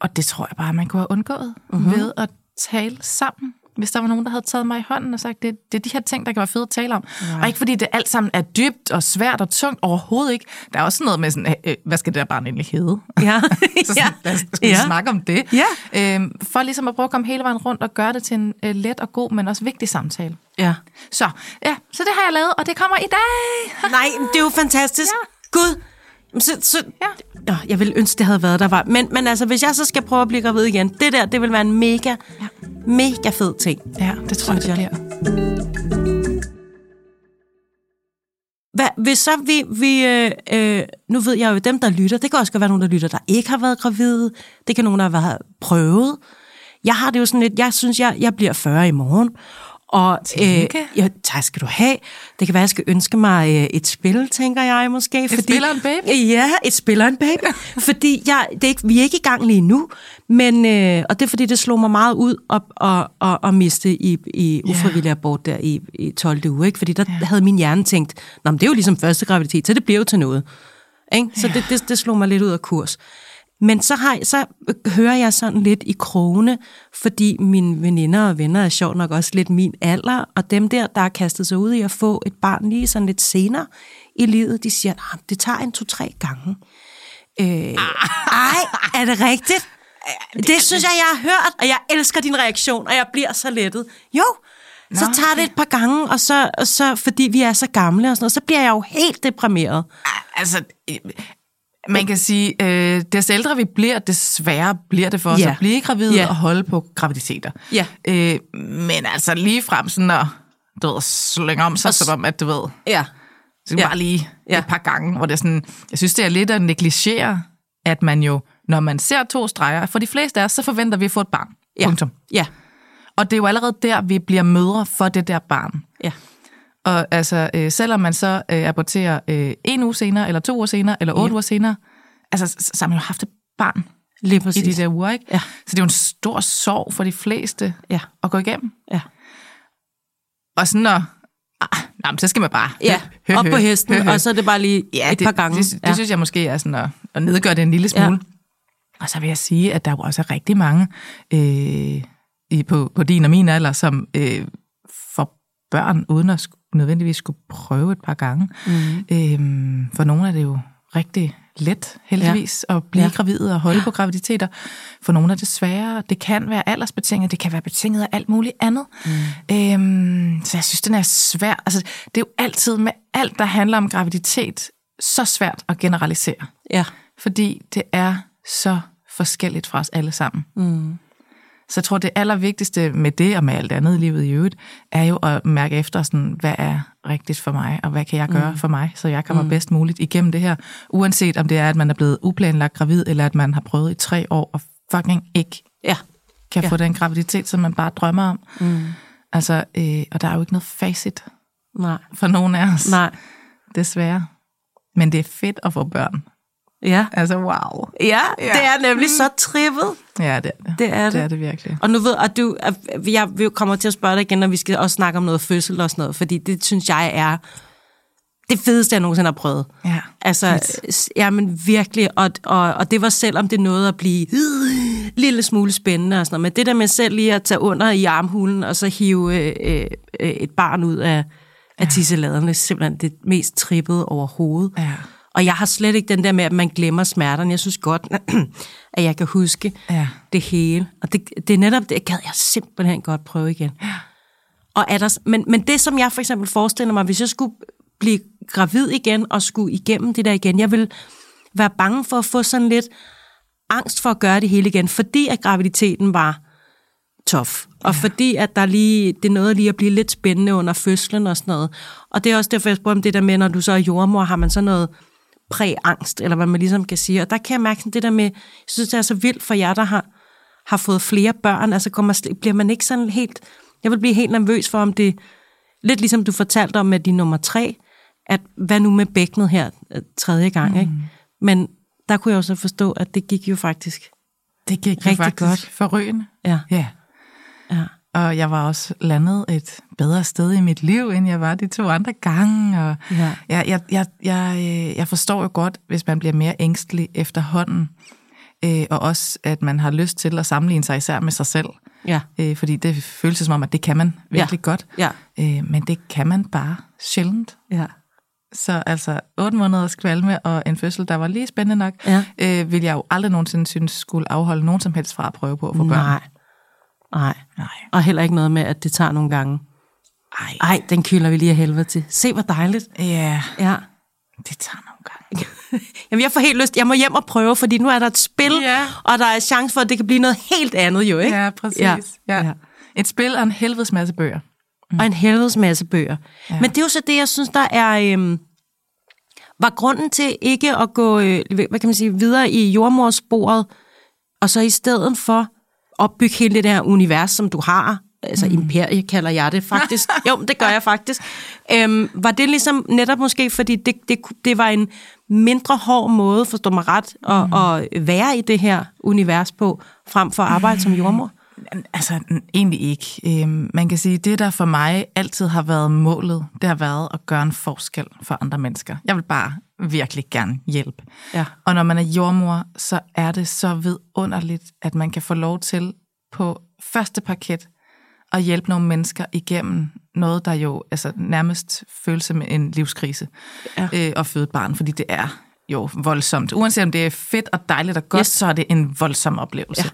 Og det tror jeg bare, man kunne have undgået Mhm. mm-hmm. ved at tale sammen. Hvis der var nogen, der havde taget mig i hånden og sagt, det, det er de her ting, der kan være fede at tale om. Ja. Og ikke fordi det alt sammen er dybt og svært og tungt, overhovedet ikke. Der er også noget med sådan, øh, hvad skal det der barn egentlig hedde? Ja. så sådan, lad os skal vi Ja. snakke om det. Ja. Øhm, for ligesom at prøve at komme hele vejen rundt og gøre det til en øh, let og god, men også vigtig samtale. ja. Så, ja, så det har jeg lavet, og det kommer i dag. Nej, det er jo fantastisk. Ja. Gud. Så, så, Ja. Nå, jeg vil ønske, det havde været der var. Men, men altså, hvis jeg så skal prøve at blive gravid igen, det der, det vil være en mega, ja. mega fed ting. Ja, det tror jeg, det bliver. Hvad, hvis så vi, vi øh, øh, nu ved jeg jo, dem der lytter, det kan også være nogen, der lytter, der ikke har været gravide. Det kan nogen, der har prøvet. Jeg har det jo sådan lidt, jeg synes, jeg, jeg bliver 40 i morgen. Og øh, Tillykke. ja, tak skal du have. Det kan være, jeg skal ønske mig øh, et spil, tænker jeg måske. Et spil og en baby? Ja, et spil og en baby. fordi jeg, det er ikke, vi er ikke i gang lige nu, men, øh, og det er fordi, det slog mig meget ud at, at, at, at miste i, i ufrivillig abort der i, i 12. uge. Ikke? Fordi der ja. havde min hjerne tænkt, Nå, men det er jo ligesom første graviditet, så det bliver jo til noget. Ikke? Så Ja. det, det, det slog mig lidt ud af kurs. Men så, har, så hører jeg sådan lidt i krogene, fordi mine veninder og venner er sjovt nok også lidt min alder, og dem der, der har kastet sig ud i at få et barn lige sådan lidt senere i livet, de siger, at det tager en to-tre gange. Øh, ej, er det rigtigt? Det synes jeg, jeg har hørt, og jeg elsker din reaktion, og jeg bliver så lettet. Jo, så Nå, tager det et par gange, og så, og så fordi vi er så gamle og sådan noget, så bliver jeg jo helt deprimeret. Altså, man kan sige, øh, des ældre vi bliver, des sværere bliver det for os Ja. at blive gravide Ja. og holde på graviditeter. Ja. Øh, men altså lige frem sådan at du ved, slynge om sig, som om, at du ved, Ja. så Ja. bare lige Ja. et par gange, hvor det er sådan, jeg synes, det er lidt at negligere, at man jo, når man ser to streger, for de fleste af os, så forventer vi at få et barn. Ja. Punktum. Ja. Og det er jo allerede der, vi bliver mødre for det der barn. Ja. Og altså, øh, selvom man så øh, aborterer øh, en uge senere, eller to uger senere, eller otte Ja. uger senere, altså, så, har man jo haft et barn Lige i præcis. de der uger, ikke? Ja. Så det er jo en stor sorg for de fleste Ja. at gå igennem. Ja. Og sådan at, ah, nej, men så skal man bare Ja, hø, hø, op på hesten, hø, hø. og så er det bare lige ja, et det, par gange. Det, det, det synes jeg måske er sådan at, at nedgøre det en lille Ja. smule. Og så vil jeg sige, at der er jo også rigtig mange øh, i, på, på din og min alder, som øh, får børn, uden at nødvendigvis skulle prøve et par gange. Mm. Øhm, for nogle er det jo rigtig let, heldigvis, ja. at blive Ja. gravid og holde på graviditeter. For nogle er det sværere. Det kan være aldersbetinget, det kan være betinget af alt muligt andet. Mm. Øhm, så jeg synes, den er svær. Altså, det er jo altid med alt, der handler om graviditet, så svært at generalisere. Ja. Fordi det er så forskelligt fra os alle sammen. Mm. Så jeg tror, det allervigtigste med det, og med alt andet i livet i øvrigt, er jo at mærke efter, sådan, hvad er rigtigt for mig, og hvad kan jeg gøre mm. for mig, så jeg kommer mm. bedst muligt igennem det her. Uanset om det er, at man er blevet uplanlagt gravid, eller at man har prøvet i tre år, og fucking ikke Ja. kan Ja. få den graviditet, som man bare drømmer om. Mm. Altså, øh, og der er jo ikke noget facit Nej. for nogen af os, Nej. desværre. Men det er fedt at få børn. Ja. Altså, wow. Ja, Ja. det er nemlig så trippet. Ja, det er det. Det er det. Det er det virkelig. Og nu ved at du, at jeg vil kommer til at spørge dig igen, når vi skal også snakke om noget fødsel og sådan noget, fordi det synes jeg er det fedeste, jeg nogensinde har prøvet. Ja, Altså, ja, men virkelig, og, og, og det var selvom det nåede at blive lille smule spændende og sådan noget. Men det der med selv lige at tage under i armhulen, og så hive øh, øh, et barn ud af, af er simpelthen det mest trippede overhovedet. Ja. Og jeg har slet ikke den der med, at man glemmer smerterne. Jeg synes godt, at jeg kan huske Ja. det hele. Og det, det er netop det, gad jeg simpelthen godt prøve igen. Ja. Og er der, men, men det, som jeg for eksempel forestiller mig, hvis jeg skulle blive gravid igen og skulle igennem det der igen, jeg vil være bange for at få sådan lidt angst for at gøre det hele igen, fordi at graviditeten var tof. Og ja. fordi at der lige, det nåede lige at blive lidt spændende under fødslen og sådan noget. Og det er også derfor, jeg spurgte om det der med, når du så er jordmor, har man så noget præangst, eller hvad man ligesom kan sige. Og der kan jeg mærke sådan det der med, jeg synes, det er så vildt for jer, der har, har fået flere børn. Altså kommer, bliver man ikke sådan helt... Jeg vil blive helt nervøs for, om det... Lidt ligesom du fortalte om med din nummer tre, at hvad nu med bækkenet her øh, tredje gang, mm. ikke? Men der kunne jeg også forstå, at det gik jo faktisk... Det gik Rigtig faktisk godt. godt. forrygende. Ja, Ja. ja. Og jeg var også landet et bedre sted i mit liv, end jeg var de to andre gange. Og Ja. jeg, jeg, jeg, jeg, øh, jeg forstår jo godt, hvis man bliver mere ængstelig efterhånden. Øh, og også, at man har lyst til at sammenligne sig især med sig selv. Ja, Øh, fordi det føles som om, at det kan man virkelig Ja. godt. ja, Øh, men det kan man bare sjældent. ja. Så altså, otte måneders kvalme og en fødsel, der var lige spændende nok, Ja. øh, vil jeg jo aldrig nogensinde synes skulle afholde nogen som helst fra at prøve på at få børn. Nej. Nej. Og heller ikke noget med, at det tager nogle gange. Ej. Ej, den kylder vi lige af helvede til. Se, hvor dejligt. Ja, Ja. det tager nogle gange. Jamen, jeg får helt lyst. Jeg må hjem og prøve, fordi nu er der et spil, Ja. og der er chance for, at det kan blive noget helt andet jo, ikke? Ja, præcis. Ja. Ja. Ja. Et spil og en helvedes masse bøger. Og en helvedes masse bøger. Ja. Men det er jo så det, jeg synes, der er... Øhm, var grunden til ikke at gå øh, hvad kan man sige, videre i jordmorsporet, og så i stedet for opbygge hele det der univers, som du har, altså mm. imperie kalder jeg det faktisk. jo, det gør jeg faktisk. Øhm, var det ligesom netop måske, fordi det, det, det var en mindre hård måde, forstår mig ret, at, mm. at være i det her univers på, frem for at arbejde som jordmor? Altså, egentlig ikke. Øhm, man kan sige, det der for mig altid har været målet, det har været at gøre en forskel for andre mennesker. Jeg vil bare virkelig gerne hjælpe. Ja. Og når man er jordmor, så er det så vidunderligt, at man kan få lov til på første parket at hjælpe nogle mennesker igennem noget, der jo altså, nærmest føles som en livskrise Ja. øh, at føde et barn, fordi det er jo voldsomt. Uanset om det er fedt og dejligt og godt, Yes. yes. så er det en voldsom oplevelse. Ja.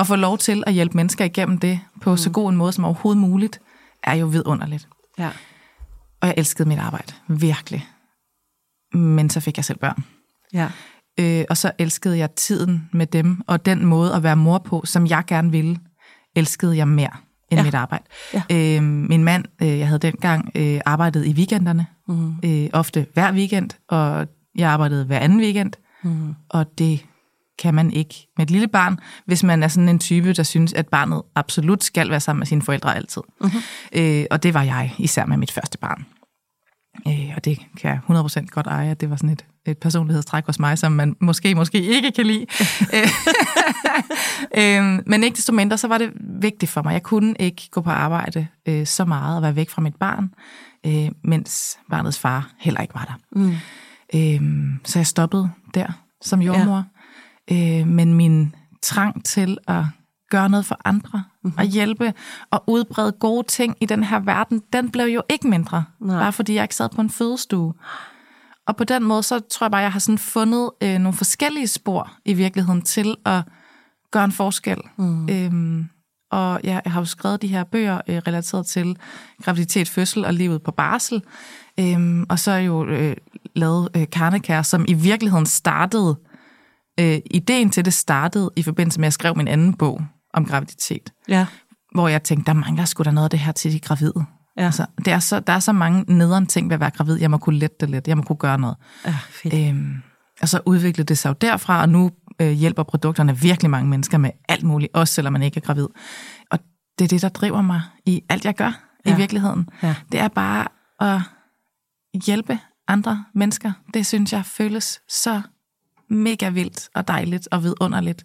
At få lov til at hjælpe mennesker igennem det på mm. så god en måde som overhovedet muligt, er jo vidunderligt. Ja. Og jeg elskede mit arbejde, virkelig. Men så fik jeg selv børn. Ja. Øh, og så elskede jeg tiden med dem, og den måde at være mor på, som jeg gerne ville, elskede jeg mere end Ja. mit arbejde. Ja. Øh, min mand, øh, jeg havde dengang øh, arbejdet i weekenderne, mm. øh, ofte hver weekend, og jeg arbejdede hver anden weekend, mm. og det kan man ikke med et lille barn, hvis man er sådan en type, der synes, at barnet absolut skal være sammen med sine forældre altid. Mm-hmm. Øh, og det var jeg, især med mit første barn. Øh, og det kan jeg 100% godt eje, at det var sådan et, et personlighedstræk hos mig, som man måske, måske ikke kan lide. Øh, men ikke desto mindre, så var det vigtigt for mig. Jeg kunne ikke gå på arbejde øh, så meget og være væk fra mit barn, øh, mens barnets far heller ikke var der. Mm. Øh, så jeg stoppede der som jordmor. Ja. Øh, men min trang til at gøre noget for andre, mm-hmm. og hjælpe og udbrede gode ting i den her verden, den blev jo ikke mindre, Nej. bare fordi jeg ikke sad på en fødestue. Og på den måde, så tror jeg bare, jeg har sådan fundet øh, nogle forskellige spor i virkeligheden til at gøre en forskel. Mm. Øhm, og jeg, jeg har jo skrevet de her bøger øh, relateret til graviditet, fødsel og livet på barsel. Øhm, og så er jo øh, lavet øh, Karnekær, som i virkeligheden startede, øh, ideen til det startede i forbindelse med, at jeg skrev min anden bog om graviditet. Ja. Hvor jeg tænkte, der mangler sgu da noget af det her til de gravide. Ja. Altså, det er så, der er så mange nederen ting ved at være gravid. Jeg må kunne lette det lidt. Jeg må kunne gøre noget. Ja, fedt. Øhm, og så udviklede det sig jo derfra, og nu øh, hjælper produkterne virkelig mange mennesker med alt muligt, også selvom man ikke er gravid. Og det er det, der driver mig i alt, jeg gør ja. I virkeligheden. Ja. Det er bare at hjælpe andre mennesker. Det synes jeg føles så mega vildt og dejligt og vidunderligt,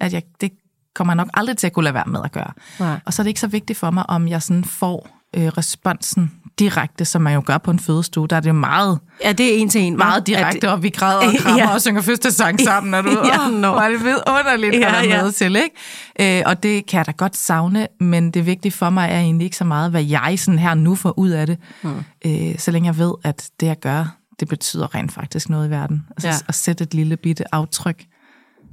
at jeg, det kommer jeg nok aldrig til at kunne lade være med at gøre. Nej. Og så er det ikke så vigtigt for mig, om jeg sådan får øh, responsen direkte, som man jo gør på en fødestue. Der er det jo meget, Ja, det er en til en. meget direkte, og vi græder og krammer Ja. og synger fødselsdagssang sammen, og du Ja, no. var det vidunderligt Ja, at ja. med til, ikke? Øh, og det kan jeg da godt savne, men det vigtige for mig er egentlig ikke så meget, hvad jeg sådan her nu får ud af det, mm. øh, så længe jeg ved, at det jeg gør, det betyder rent faktisk noget i verden. Altså ja. at sætte et lille bitte aftryk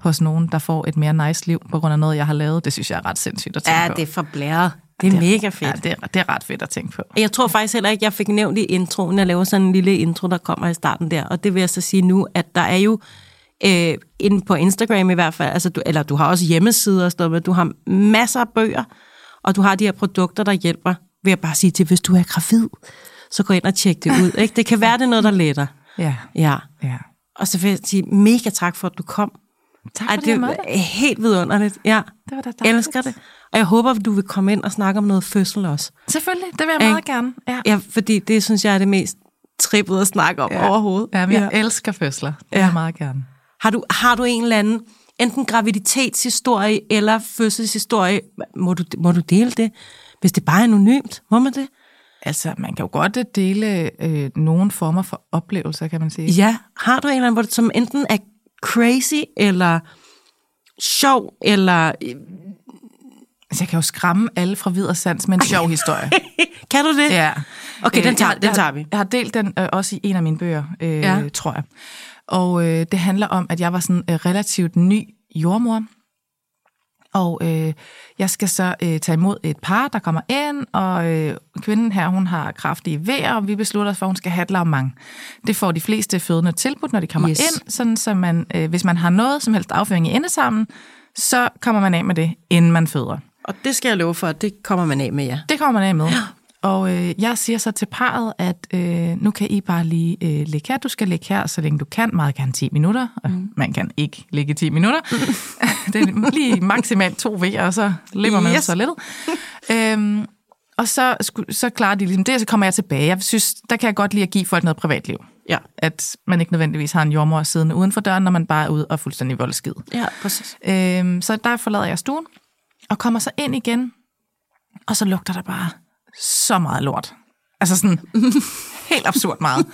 hos nogen, der får et mere nice liv på grund af noget, jeg har lavet, det synes jeg er ret sindssygt at tænke Ja, på. det er for blæret. Det er mega fedt. Ja, det er, det er ret fedt at tænke på. Jeg tror faktisk heller ikke, jeg fik nævnt i introen. Jeg laver sådan en lille intro, der kommer i starten der. Og det vil jeg så sige nu, at der er jo øh, inde på Instagram i hvert fald, altså du, eller du har også hjemmesider og sådan noget, men du har masser af bøger, og du har de her produkter, der hjælper, vil jeg bare sige til, hvis du er gravid, så gå ind og tjek det ud. Ikke? Det kan være, det er noget, der letter. Ja. Ja. ja. Og så vil jeg sige mega tak for, at du kom. Tak Ej, det måtte. er helt vidunderligt. Ja. Det var da dejligt. elsker det. Og jeg håber, at du vil komme ind og snakke om noget fødsel også. Selvfølgelig, det vil jeg meget gerne. Ja. Ja, fordi det synes jeg er det mest trippet at snakke om ja. overhovedet. Ja, men jeg elsker fødsler. Det vil Ja. jeg meget gerne. Har, du, har du en eller anden, enten graviditetshistorie eller fødselshistorie, må du, må du dele det? Hvis det bare er anonymt, må man det? Altså, man kan jo godt dele øh, nogle former for oplevelser, kan man sige. Ja, har du en eller anden, hvor det, som enten er crazy, eller sjov, eller... Altså, jeg kan jo skræmme alle fra vid og sans med en sjov historie. Kan du det? ja. Okay, den Øh, tager- jeg, den jeg, tager vi. Jeg har delt den øh, også i en af mine bøger, øh, ja. tror jeg. Og øh, det handler om, at jeg var sådan øh, relativt ny jordmor. Og øh, jeg skal så øh, tage imod et par, der kommer ind, og øh, kvinden her, hun har kraftige vejr, og vi beslutter os for, at hun skal have et lavmang. Det får de fleste fødende tilbudt, når de kommer yes. ind, sådan så man, øh, hvis man har noget som helst afføring i endesammen, så kommer man af med det, inden man føder. Og det skal jeg love for, at det kommer man af med, ja. Det kommer man af med. Og øh, jeg siger så til parret, at øh, nu kan I bare lige øh, ligge her. Du skal ligge her, så længe du kan. Meget gerne 10 minutter. Mm. Man kan ikke ligge i 10 minutter. det er lige maksimalt to V'er, og så lever man Yes. så lidt. øhm, og så, så klarer de ligesom det, så kommer jeg tilbage. Jeg synes, der kan jeg godt lide at give folk noget privatliv. Ja, At man ikke nødvendigvis har en jordmor siddende uden for døren, når man bare er ude og fuldstændig voldskid. ja præcis. Øhm, så der forlader jeg stuen, og kommer så ind igen, og så lugter der bare så meget lort. Altså sådan helt absurd meget.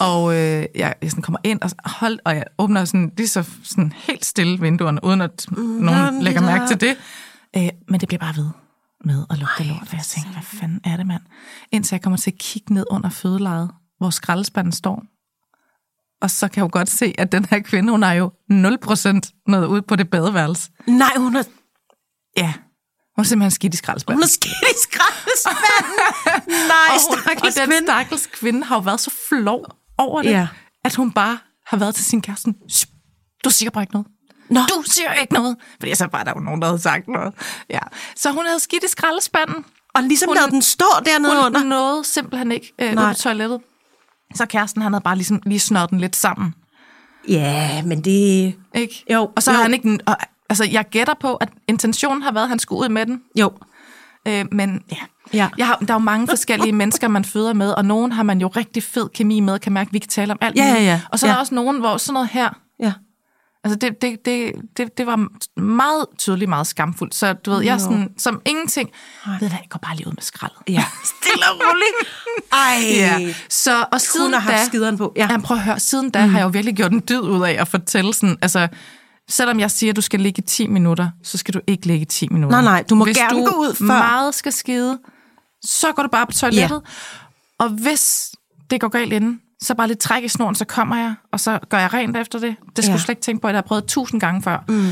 Og øh, jeg, jeg sådan kommer ind og, hold, og jeg åbner sådan, lige så sådan helt stille vinduerne, uden at nogen Sådan lægger mærke til det. Øh, men det bliver bare ved med at lugte lort, og jeg tænker, hvad fanden er det, mand? Indtil jeg kommer til at kigge ned under fødelejet, hvor skraldespanden står. Og så kan jeg jo godt se, at den her kvinde, hun har jo 0% noget ud på det badeværelse. Nej, hun er, Ja, hun er simpelthen skidt i skraldespanden. hun er skidt i skraldespanden. Nej, og, hun, og den kvinde. stakkels kvinde har jo været så flov over det, Ja. at hun bare har været til sin kæreste. sådan, "Shh, Du siger bare ikke noget. Nå. Du siger ikke noget. Fordi så var der jo nogen, der havde sagt noget. Ja. Så hun havde skidt i skraldespanden. Og ligesom Hun- lader den stå dernede Hun under. nåede simpelthen ikke øh, Nej. på toilettet. Så kæresten, han havde bare ligesom lige snørt den lidt sammen. Ja, men det... Ikke? Jo, Og så jo. har han ikke... Og, altså, jeg gætter på, at intentionen har været, at han skulle ud med den. Jo, Øh, men ja, Ja. Jeg har, der er jo mange forskellige mennesker, man føder med, og nogen har man jo rigtig fed kemi med, kan mærke, at vi kan tale om alt Ja, ja, ja. Og så er Ja. der også nogen, hvor sådan noget her, ja. altså det, det, det, det, det var meget tydeligt, meget skamfuldt. Så du ved, jeg er sådan, som ingenting, ved du jeg går bare lige ud med skraldet. Ja, stille og roligt. Ej, Ja. Så, og siden hun har haft da, skideren på. Ja. Jamen, prøv at høre, siden da mm. har jeg jo virkelig gjort en dyd ud af at fortælle sådan, altså, selvom jeg siger, at du skal ligge i 10 minutter, så skal du ikke ligge i 10 minutter. Nej, nej, du må hvis gerne du gå ud før. meget skal skide, så går du bare på toilettet. Og hvis det går galt inden, så bare lidt træk i snoren, så kommer jeg, og så gør jeg rent efter det. Det skulle Ja. ja. slet ikke tænke på, at jeg har prøvet tusind gange før. Mm.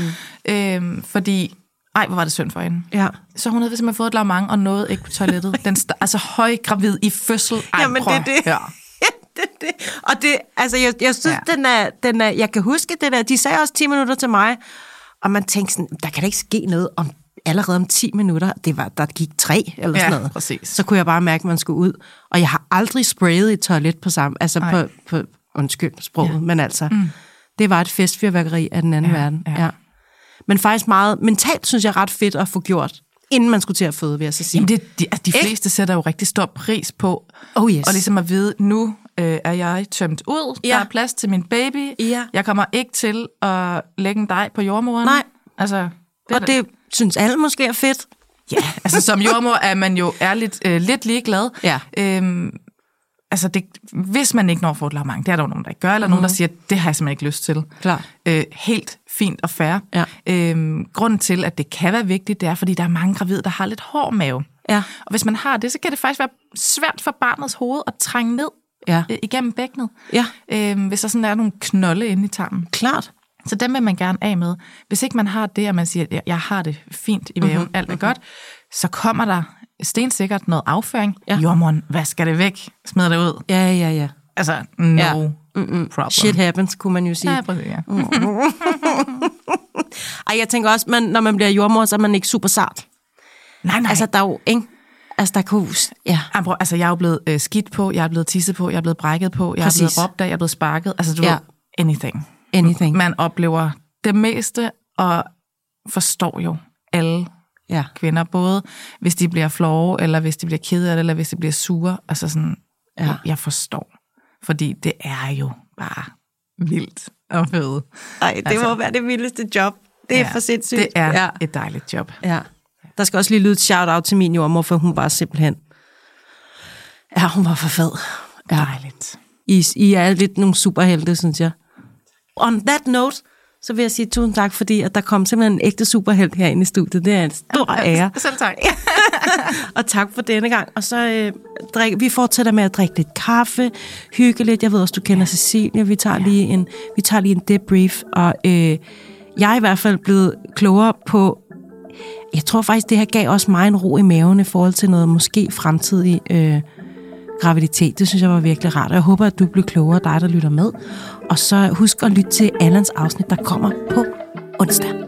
Øhm, fordi, ej, hvor var det synd for hende. Ja. Så hun havde simpelthen fået et lavmang og nåede ikke på toilettet. Den altså højgravid i fødsel. Ej, Jamen, prøv det er det. at høre. det, det. Og det, altså, jeg, jeg synes, ja. Den, er, den er, jeg kan huske det der, de sagde også 10 minutter til mig, og man tænkte sådan, der kan da ikke ske noget om allerede om 10 minutter. Det var, der gik tre eller Ja, sådan noget. præcis. Så kunne jeg bare mærke, at man skulle ud. Og jeg har aldrig sprayet et toilet på samme, altså på, på, undskyld sproget, ja. Men altså, mm. det var et festfyrværkeri af den anden Ja, verden. Ja. ja. Men faktisk meget, mentalt synes jeg ret fedt at få gjort, inden man skulle til at føde, vil jeg så sige. Jamen, det, de, altså, de fleste sætter jo rigtig stor pris på, Oh yes. og ligesom at vide, nu øh, er jeg tømt ud, Ja. der er plads til min baby, Ja. jeg kommer ikke til at lægge en dej på jordmoren. Nej. Altså, det og det synes alle måske er fedt. Ja, altså som jordmor er man jo ærligt øh, lidt ligeglad. Ja. Øhm, altså det, hvis man ikke når at få et lavmang, det er der jo nogen, der ikke gør, eller mm. nogen, der siger, det har jeg simpelthen ikke lyst til. Klar. Øh, helt fint og fair. Ja. Øhm, grunden til, at det kan være vigtigt, det er, fordi der er mange gravide, der har lidt hård mave. Ja. Og hvis man har det, så kan det faktisk være svært for barnets hoved at trænge ned Ja. øh, igennem bækkenet. Ja. Øhm, hvis der sådan er nogle knolde inde i tarmen. Klart. Så dem vil man gerne af med. Hvis ikke man har det, og man siger, at jeg har det fint i maven, mm-hmm. alt er godt, så kommer der stensikkert noget afføring. Ja. Jordmoren, hvad skal det væk? Smid det ud. Ja, ja, ja. Altså, no Ja. problem. Shit happens, kunne man jo sige. Ja, præcis, ja. Ej, jeg tænker også, man, når man bliver jordmor, så er man ikke super sart. Nej, nej. Altså, Altså, der er jo, ikke? Altså, der kunne... Ja. altså, jeg er jo blevet øh, skidt på, jeg er blevet tisset på, jeg er blevet brækket på, jeg er Præcis. blevet råbt af, jeg er blevet sparket. Altså, du Ja. ved, anything. Anything. Man oplever det meste, og forstår jo alle Ja. kvinder, både hvis de bliver flove, eller hvis de bliver kede af det, eller hvis de bliver sure. Altså sådan, Ja. ja. jeg forstår. Fordi det er jo bare vildt at føde. Ej, det altså, må være det vildeste job. Det er Ja, for sindssygt. Det er ja. et dejligt job. ja. Der skal også lige lyde et shout-out til min jordmor, for hun var simpelthen... Ja, hun var for fed. Ja. Dejligt. I, I er lidt nogle superhelte, synes jeg. On that note, så vil jeg sige tusind tak, fordi at der kom simpelthen en ægte superhelt herinde i studiet. Det er en stor ære. Selv tak. Og tak for denne gang. Og så øh, drik, vi fortsætter med at drikke lidt kaffe, hygge lidt. Jeg ved også, du kender Cecilie. Vi tager, lige en, vi tager lige en debrief. Og øh, jeg er i hvert fald blevet klogere på... Jeg tror faktisk, det her gav også mig en ro i maven i forhold til noget måske fremtidig øh, graviditet. Det synes jeg var virkelig rart. Og jeg håber, at du bliver klogere, dig der lytter med. Og så husk at lytte til Allans afsnit, der kommer på onsdag.